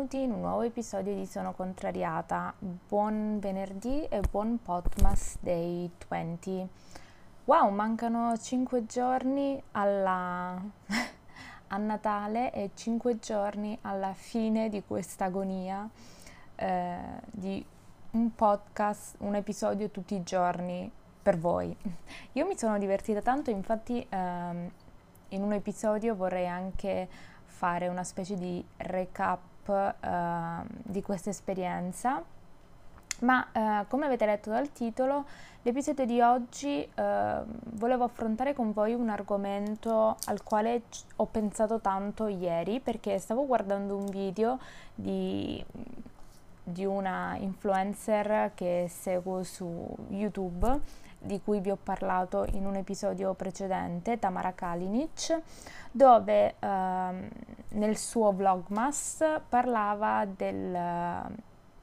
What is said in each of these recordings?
in un nuovo episodio di Sono Contrariata. Buon venerdì e buon Podmas Day 20. Wow, mancano 5 giorni alla... a Natale e 5 giorni alla fine di questa agonia eh, di un podcast, un episodio tutti i giorni per voi. Io mi sono divertita tanto, infatti ehm, in un episodio vorrei anche fare una specie di recap uh, di questa esperienza, ma uh, come avete letto dal titolo, l'episodio di oggi uh, volevo affrontare con voi un argomento al quale ho pensato tanto ieri perché stavo guardando un video di, di una influencer che seguo su YouTube di cui vi ho parlato in un episodio precedente, Tamara Kalinic, dove ehm, nel suo vlogmas parlava del,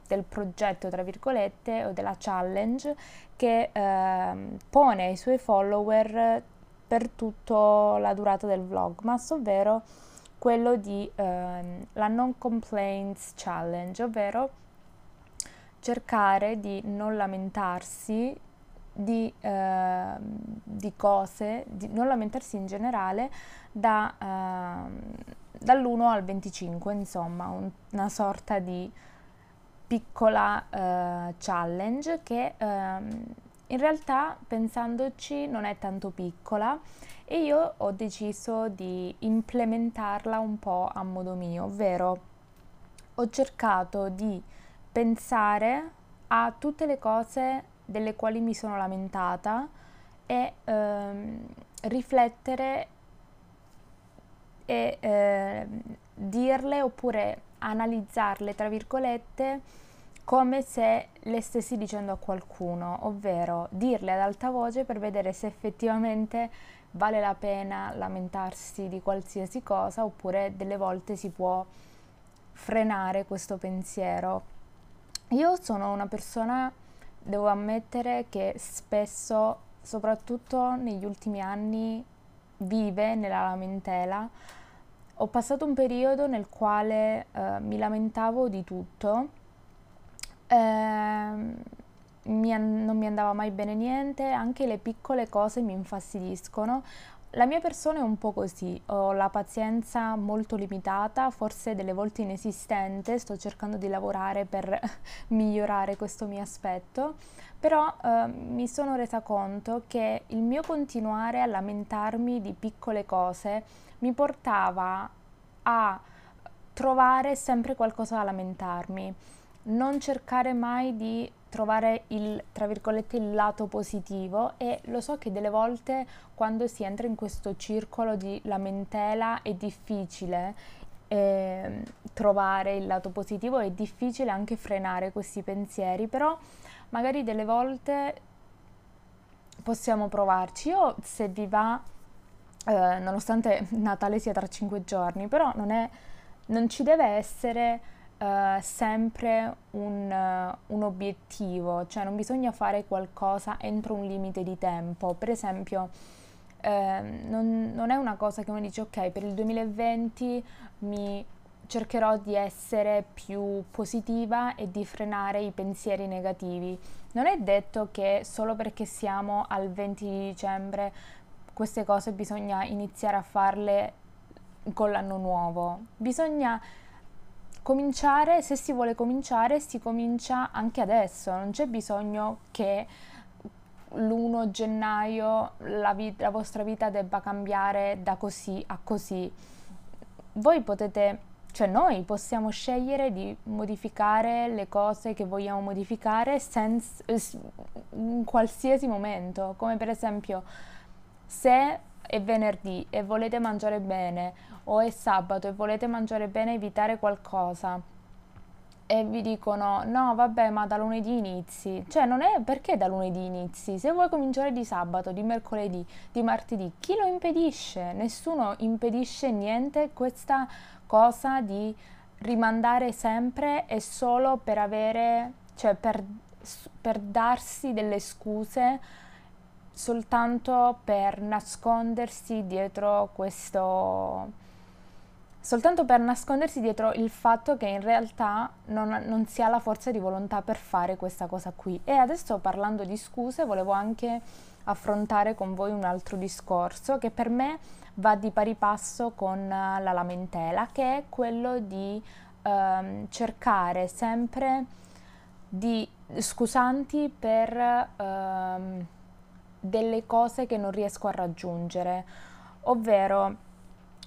del, progetto, tra virgolette, o della challenge che ehm, pone ai suoi follower per tutta la durata del vlogmas, ovvero quello di ehm, la non complaints challenge, ovvero cercare di non lamentarsi di, eh, di cose, di non lamentarsi in generale, da, eh, dall'1 al 25, insomma, un, una sorta di piccola eh, challenge che ehm, in realtà pensandoci non è tanto piccola e io ho deciso di implementarla un po' a modo mio, ovvero ho cercato di pensare a tutte le cose delle quali mi sono lamentata e ehm, riflettere e eh, dirle oppure analizzarle, tra virgolette, come se le stessi dicendo a qualcuno, ovvero dirle ad alta voce per vedere se effettivamente vale la pena lamentarsi di qualsiasi cosa oppure delle volte si può frenare questo pensiero. Io sono una persona devo ammettere che spesso, soprattutto negli ultimi anni, vive nella lamentela. Ho passato un periodo nel quale eh, mi lamentavo di tutto, eh, mi an- non mi andava mai bene niente, anche le piccole cose mi infastidiscono. La mia persona è un po' così, ho la pazienza molto limitata, forse delle volte inesistente, sto cercando di lavorare per migliorare questo mio aspetto, però eh, mi sono resa conto che il mio continuare a lamentarmi di piccole cose mi portava a trovare sempre qualcosa da lamentarmi, non cercare mai di trovare il, tra virgolette, il lato positivo e lo so che delle volte quando si entra in questo circolo di lamentela è difficile eh, trovare il lato positivo, è difficile anche frenare questi pensieri, però magari delle volte possiamo provarci. Io se vi va, eh, nonostante Natale sia tra cinque giorni, però non, è, non ci deve essere uh, sempre un, uh, un, obiettivo, cioè non bisogna fare qualcosa entro un limite di tempo. Per esempio, uh, non, non, è una cosa che uno dice ok, per il 2020 mi cercherò di essere più positiva e di frenare i pensieri negativi. Non è detto che solo perché siamo al 20 dicembre queste cose bisogna iniziare a farle con l'anno nuovo. Bisogna cominciare, se si vuole cominciare, si comincia anche adesso, non c'è bisogno che l'1 gennaio la, vita, la vostra vita debba cambiare da così a così. Voi potete cioè noi possiamo scegliere di modificare le cose che vogliamo modificare senza, in qualsiasi momento, come per esempio se è venerdì e volete mangiare bene o è sabato e volete mangiare bene evitare qualcosa. E vi dicono no vabbè ma da lunedì inizi. Cioè non è perché da lunedì inizi? Se vuoi cominciare di sabato di mercoledì di martedì chi lo impedisce? Nessuno impedisce niente questa cosa di rimandare sempre e solo per avere, cioè per, per darsi delle scuse soltanto per nascondersi dietro questo soltanto per nascondersi dietro il fatto che in realtà non, non, si ha la forza di volontà per fare questa cosa qui. E adesso parlando di scuse volevo anche affrontare con voi un altro discorso che per me va di pari passo con eh, la lamentela, che è quello di ehm, cercare sempre di scusanti per ehm, delle cose che non riesco a raggiungere, ovvero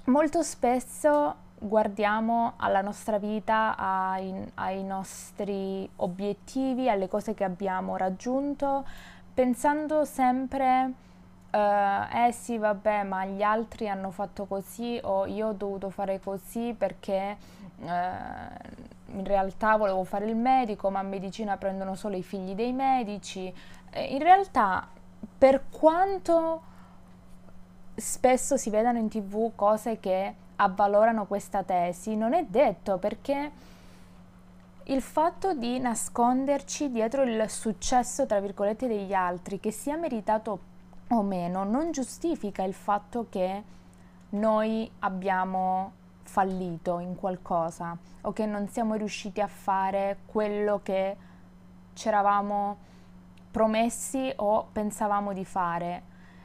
molto spesso guardiamo alla nostra vita, ai, ai nostri obiettivi, alle cose che abbiamo raggiunto, pensando sempre Uh, eh sì, vabbè, ma gli altri hanno fatto così o io ho dovuto fare così perché uh, in realtà volevo fare il medico, ma a medicina prendono solo i figli dei medici. Eh, in realtà, per quanto spesso si vedano in tv cose che avvalorano questa tesi, non è detto perché il fatto di nasconderci dietro il successo, tra virgolette, degli altri, che sia meritato o meno non giustifica il fatto che noi abbiamo fallito in qualcosa o che non siamo riusciti a fare quello che ci eravamo promessi o pensavamo di fare.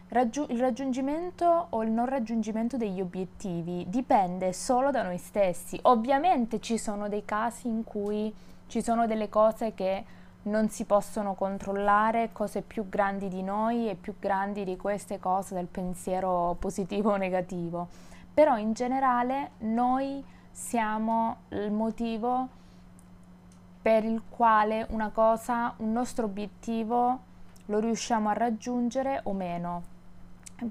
Raggiu- il raggiungimento o il non raggiungimento degli obiettivi dipende solo da noi stessi. Ovviamente ci sono dei casi in cui ci sono delle cose che non si possono controllare cose più grandi di noi e più grandi di queste cose del pensiero positivo o negativo. Però in generale noi siamo il motivo per il quale una cosa, un nostro obiettivo lo riusciamo a raggiungere o meno.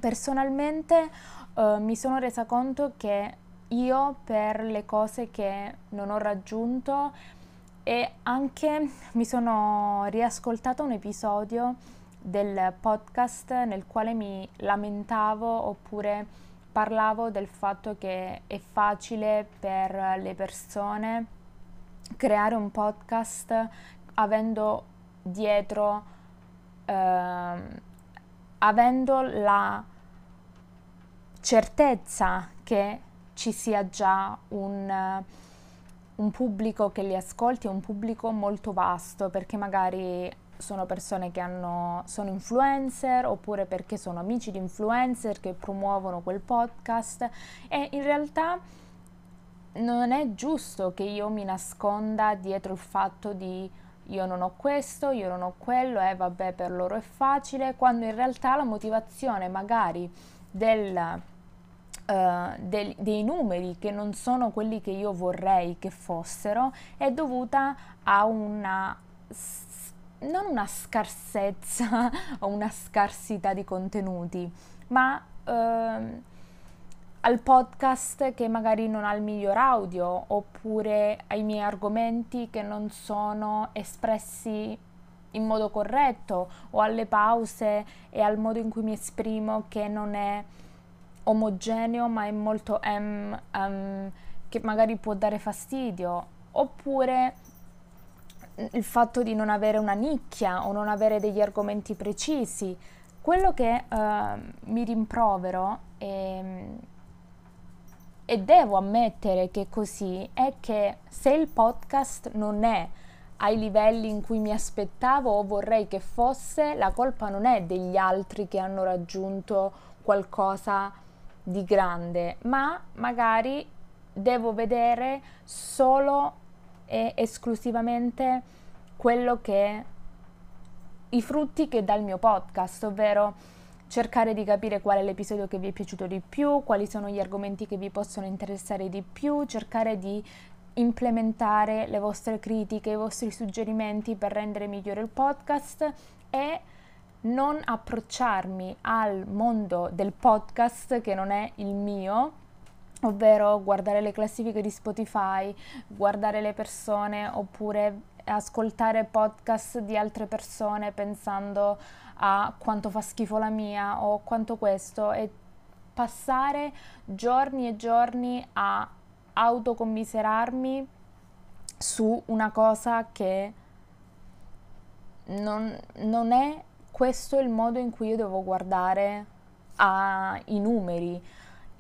Personalmente eh, mi sono resa conto che io per le cose che non ho raggiunto e anche mi sono riascoltato un episodio del podcast nel quale mi lamentavo oppure parlavo del fatto che è facile per le persone creare un podcast avendo dietro eh, avendo la certezza che ci sia già un un pubblico che li ascolti un pubblico molto vasto perché magari sono persone che hanno, sono influencer oppure perché sono amici di influencer che promuovono quel podcast. E in realtà non è giusto che io mi nasconda dietro il fatto di io non ho questo, io non ho quello, e eh, vabbè per loro è facile, quando in realtà la motivazione magari del uh, del, dei numeri che non sono quelli che io vorrei che fossero è dovuta a una non una scarsezza o una scarsità di contenuti, ma uh, al podcast che magari non ha il miglior audio oppure ai miei argomenti che non sono espressi in modo corretto o alle pause e al modo in cui mi esprimo che non è omogeneo ma è molto um, um, che magari può dare fastidio. Oppure il fatto di non avere una nicchia o non avere degli argomenti precisi. Quello che uh, mi rimprovero e, e devo ammettere che così è che se il podcast non è ai livelli in cui mi aspettavo o vorrei che fosse, la colpa non è degli altri che hanno raggiunto qualcosa di grande, ma magari devo vedere solo e esclusivamente quello che i frutti che dà il mio podcast, ovvero cercare di capire qual è l'episodio che vi è piaciuto di più, quali sono gli argomenti che vi possono interessare di più, cercare di implementare le vostre critiche, i vostri suggerimenti per rendere migliore il podcast e non approcciarmi al mondo del podcast che non è il mio, ovvero guardare le classifiche di Spotify, guardare le persone oppure ascoltare podcast di altre persone pensando a quanto fa schifo la mia o quanto questo e passare giorni e giorni a autocommiserarmi su una cosa che non, non è questo il modo in cui io devo guardare ai numeri.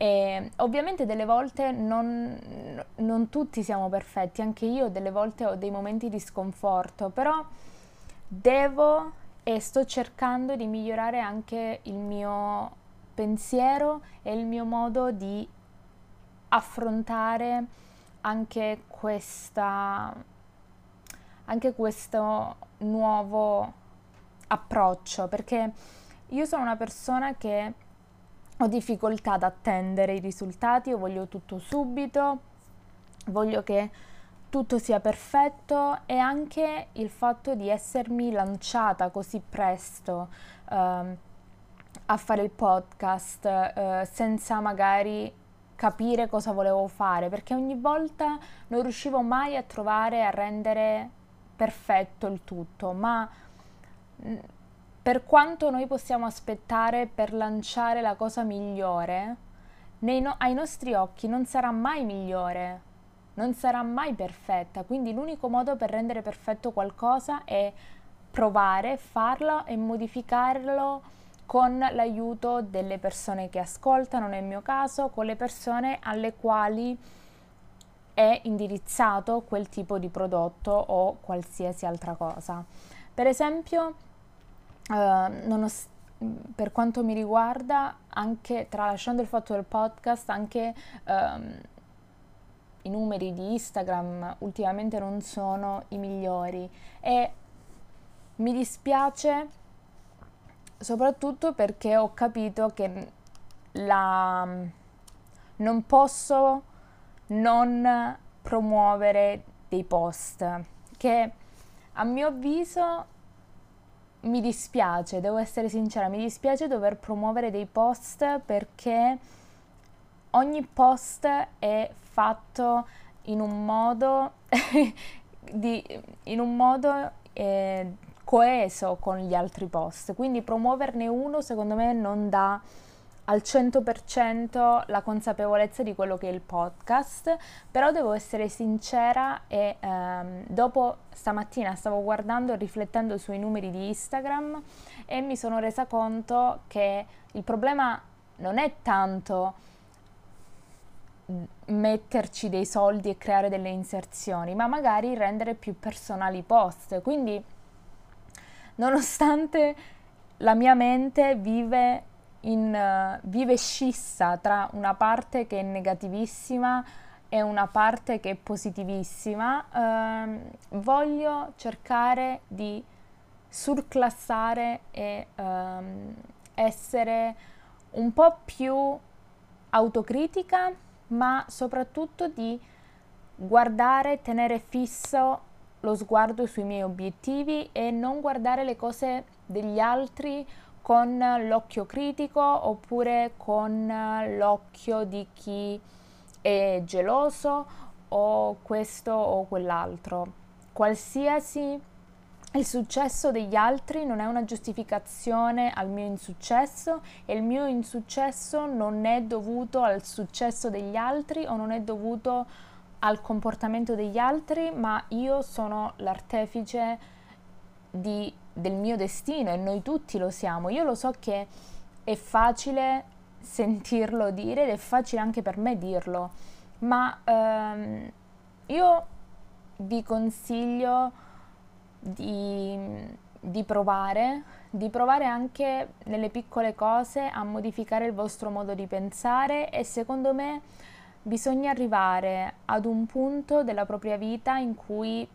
E ovviamente delle volte non, non, tutti siamo perfetti, anche io delle volte ho dei momenti di sconforto, però devo e sto cercando di migliorare anche il mio pensiero e il mio modo di affrontare anche questa anche questo nuovo approccio perché io sono una persona che ho difficoltà ad attendere i risultati, io voglio tutto subito, voglio che tutto sia perfetto e anche il fatto di essermi lanciata così presto uh, a fare il podcast uh, senza magari capire cosa volevo fare, perché ogni volta non riuscivo mai a trovare, a rendere perfetto il tutto, ma mm, per quanto noi possiamo aspettare per lanciare la cosa migliore, no- ai nostri occhi non sarà mai migliore, non sarà mai perfetta, quindi l'unico modo per rendere perfetto qualcosa è provare, farlo e modificarlo con l'aiuto delle persone che ascoltano, nel mio caso, con le persone alle quali è indirizzato quel tipo di prodotto o qualsiasi altra cosa. Per esempio, eh, per quanto mi riguarda, anche tralasciando il fatto del podcast, anche ehm, i numeri di Instagram ultimamente non sono i migliori. E mi dispiace soprattutto perché ho capito che la, non posso non promuovere dei post che a mio avviso mi dispiace, devo essere sincera, mi dispiace dover promuovere dei post perché ogni post è fatto in un modo, di, in un modo eh, coeso con gli altri post, quindi promuoverne uno secondo me non dà al 100% la consapevolezza di quello che è il podcast, però devo essere sincera e ehm, dopo stamattina stavo guardando e riflettendo sui numeri di Instagram e mi sono resa conto che il problema non è tanto metterci dei soldi e creare delle inserzioni, ma magari rendere più personali i post. Quindi nonostante la mia mente vive, in, uh, vive scissa tra una parte che è negativissima e una parte che è positivissima, uh, voglio cercare di surclassare e uh, essere un po' più autocritica, ma soprattutto di guardare, tenere fisso lo sguardo sui miei obiettivi e non guardare le cose degli altri con l'occhio critico oppure con l'occhio di chi è geloso o questo o quell'altro. Qualsiasi il successo degli altri non è una giustificazione al mio insuccesso e il mio insuccesso non è dovuto al successo degli altri o non è dovuto al comportamento degli altri, ma io sono l'artefice di, del mio destino e noi tutti lo siamo. Io lo so che è facile sentirlo dire ed è facile anche per me dirlo, ma ehm, io vi consiglio di, di provare, di provare anche nelle piccole cose a modificare il vostro modo di pensare e secondo me bisogna arrivare ad un punto della propria vita in cui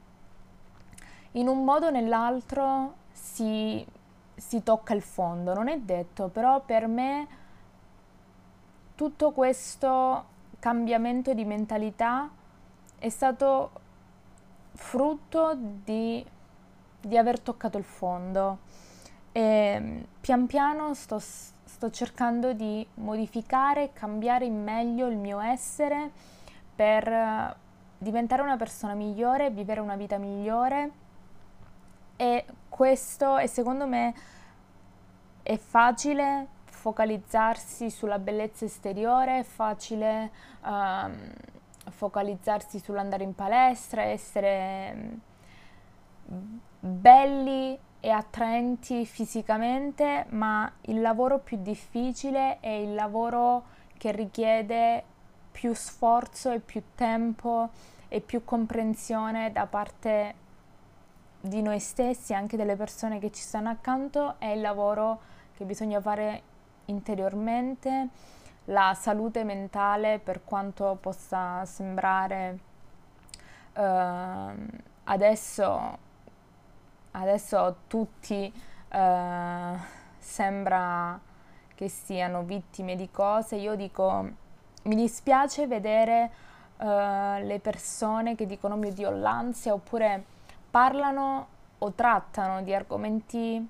in un modo o nell'altro si, si tocca il fondo, non è detto, però per me tutto questo cambiamento di mentalità è stato frutto di, di aver toccato il fondo. E pian piano sto, sto cercando di modificare e cambiare in meglio il mio essere per diventare una persona migliore, vivere una vita migliore e questo è secondo me è facile focalizzarsi sulla bellezza esteriore, è facile um, focalizzarsi sull'andare in palestra, essere mm, belli e attraenti fisicamente, ma il lavoro più difficile è il lavoro che richiede più sforzo e più tempo e più comprensione da parte di noi stessi, anche delle persone che ci stanno accanto, è il lavoro che bisogna fare interiormente, la salute mentale per quanto possa sembrare uh, adesso, adesso tutti uh, sembra che siano vittime di cose, io dico mi dispiace vedere uh, le persone che dicono mio Dio l'ansia oppure parlano o trattano di argomenti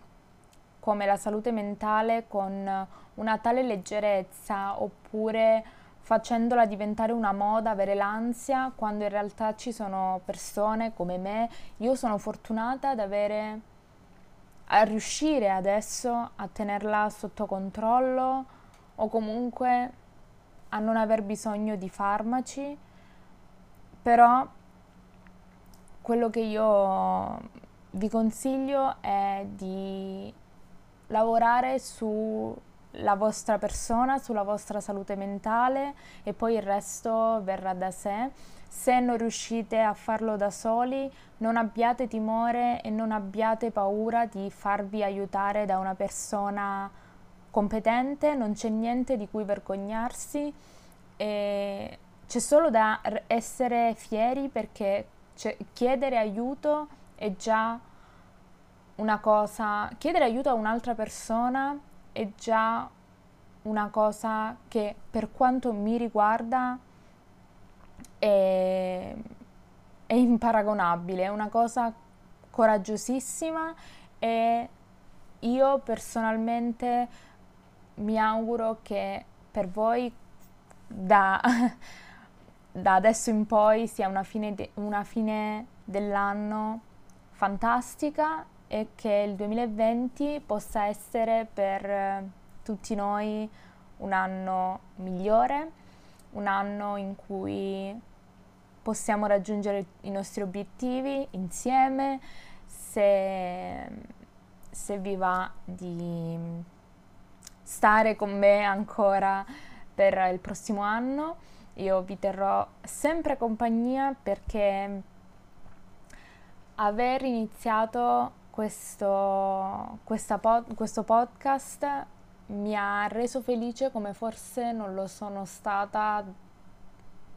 come la salute mentale con una tale leggerezza oppure facendola diventare una moda, avere l'ansia, quando in realtà ci sono persone come me. Io sono fortunata ad avere, a riuscire adesso a tenerla sotto controllo o comunque a non aver bisogno di farmaci, però quello che io vi consiglio è di lavorare sulla vostra persona, sulla vostra salute mentale e poi il resto verrà da sé. Se non riuscite a farlo da soli, non abbiate timore e non abbiate paura di farvi aiutare da una persona competente, non c'è niente di cui vergognarsi e c'è solo da essere fieri perché chiedere aiuto è già una cosa, chiedere aiuto a un'altra persona è già una cosa che per quanto mi riguarda è, è imparagonabile, è una cosa coraggiosissima e io personalmente mi auguro che per voi da, da adesso in poi sia una fine, de, una fine dell'anno fantastica e che il 2020 possa essere per tutti noi un anno migliore, un anno in cui possiamo raggiungere i nostri obiettivi insieme, se, se vi va di stare con me ancora per il prossimo anno. Io vi terrò sempre compagnia perché aver iniziato questo, pod, questo podcast mi ha reso felice come forse non lo sono stata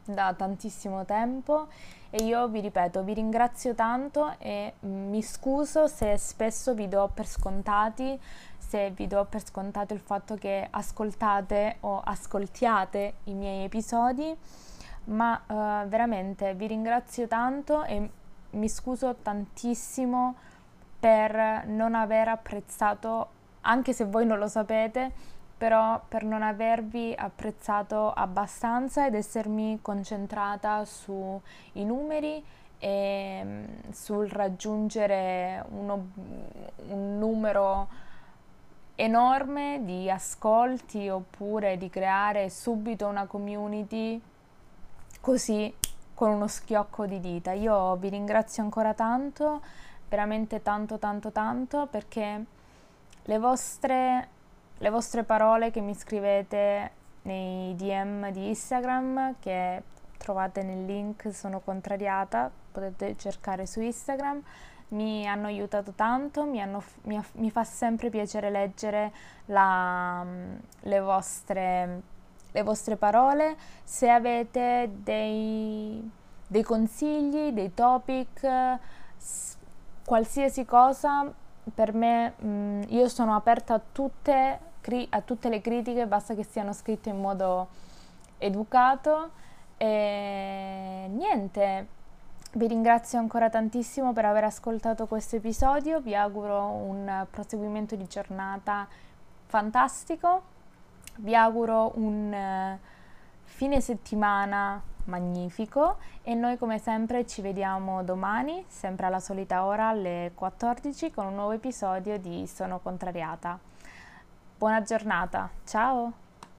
da tantissimo tempo e io vi ripeto, vi ringrazio tanto e mi scuso se spesso vi do per scontati, se vi do per scontato il fatto che ascoltate o ascoltiate i miei episodi, ma uh, veramente vi ringrazio tanto e mi scuso tantissimo per non aver apprezzato, anche se voi non lo sapete, però per non avervi apprezzato abbastanza ed essermi concentrata sui numeri e mm, sul raggiungere uno, un numero enorme di ascolti oppure di creare subito una community così con uno schiocco di dita. Io vi ringrazio ancora tanto, veramente tanto tanto tanto perché le vostre le vostre parole che mi scrivete nei DM di Instagram che trovate nel link sono contrariata, potete cercare su Instagram, mi hanno aiutato tanto, mi, hanno, mi, mi fa sempre piacere leggere la, le, vostre, le, vostre, parole. Se avete dei, dei consigli, dei topic, qualsiasi cosa, per me mh, mm, io sono aperta a tutte, a tutte le critiche, basta che siano scritte in modo educato e niente, vi ringrazio ancora tantissimo per aver ascoltato questo episodio, vi auguro un proseguimento di giornata fantastico, vi auguro un fine settimana magnifico e noi come sempre ci vediamo domani, sempre alla solita ora alle 14 con un nuovo episodio di Sono contrariata. Buona giornata, ciao!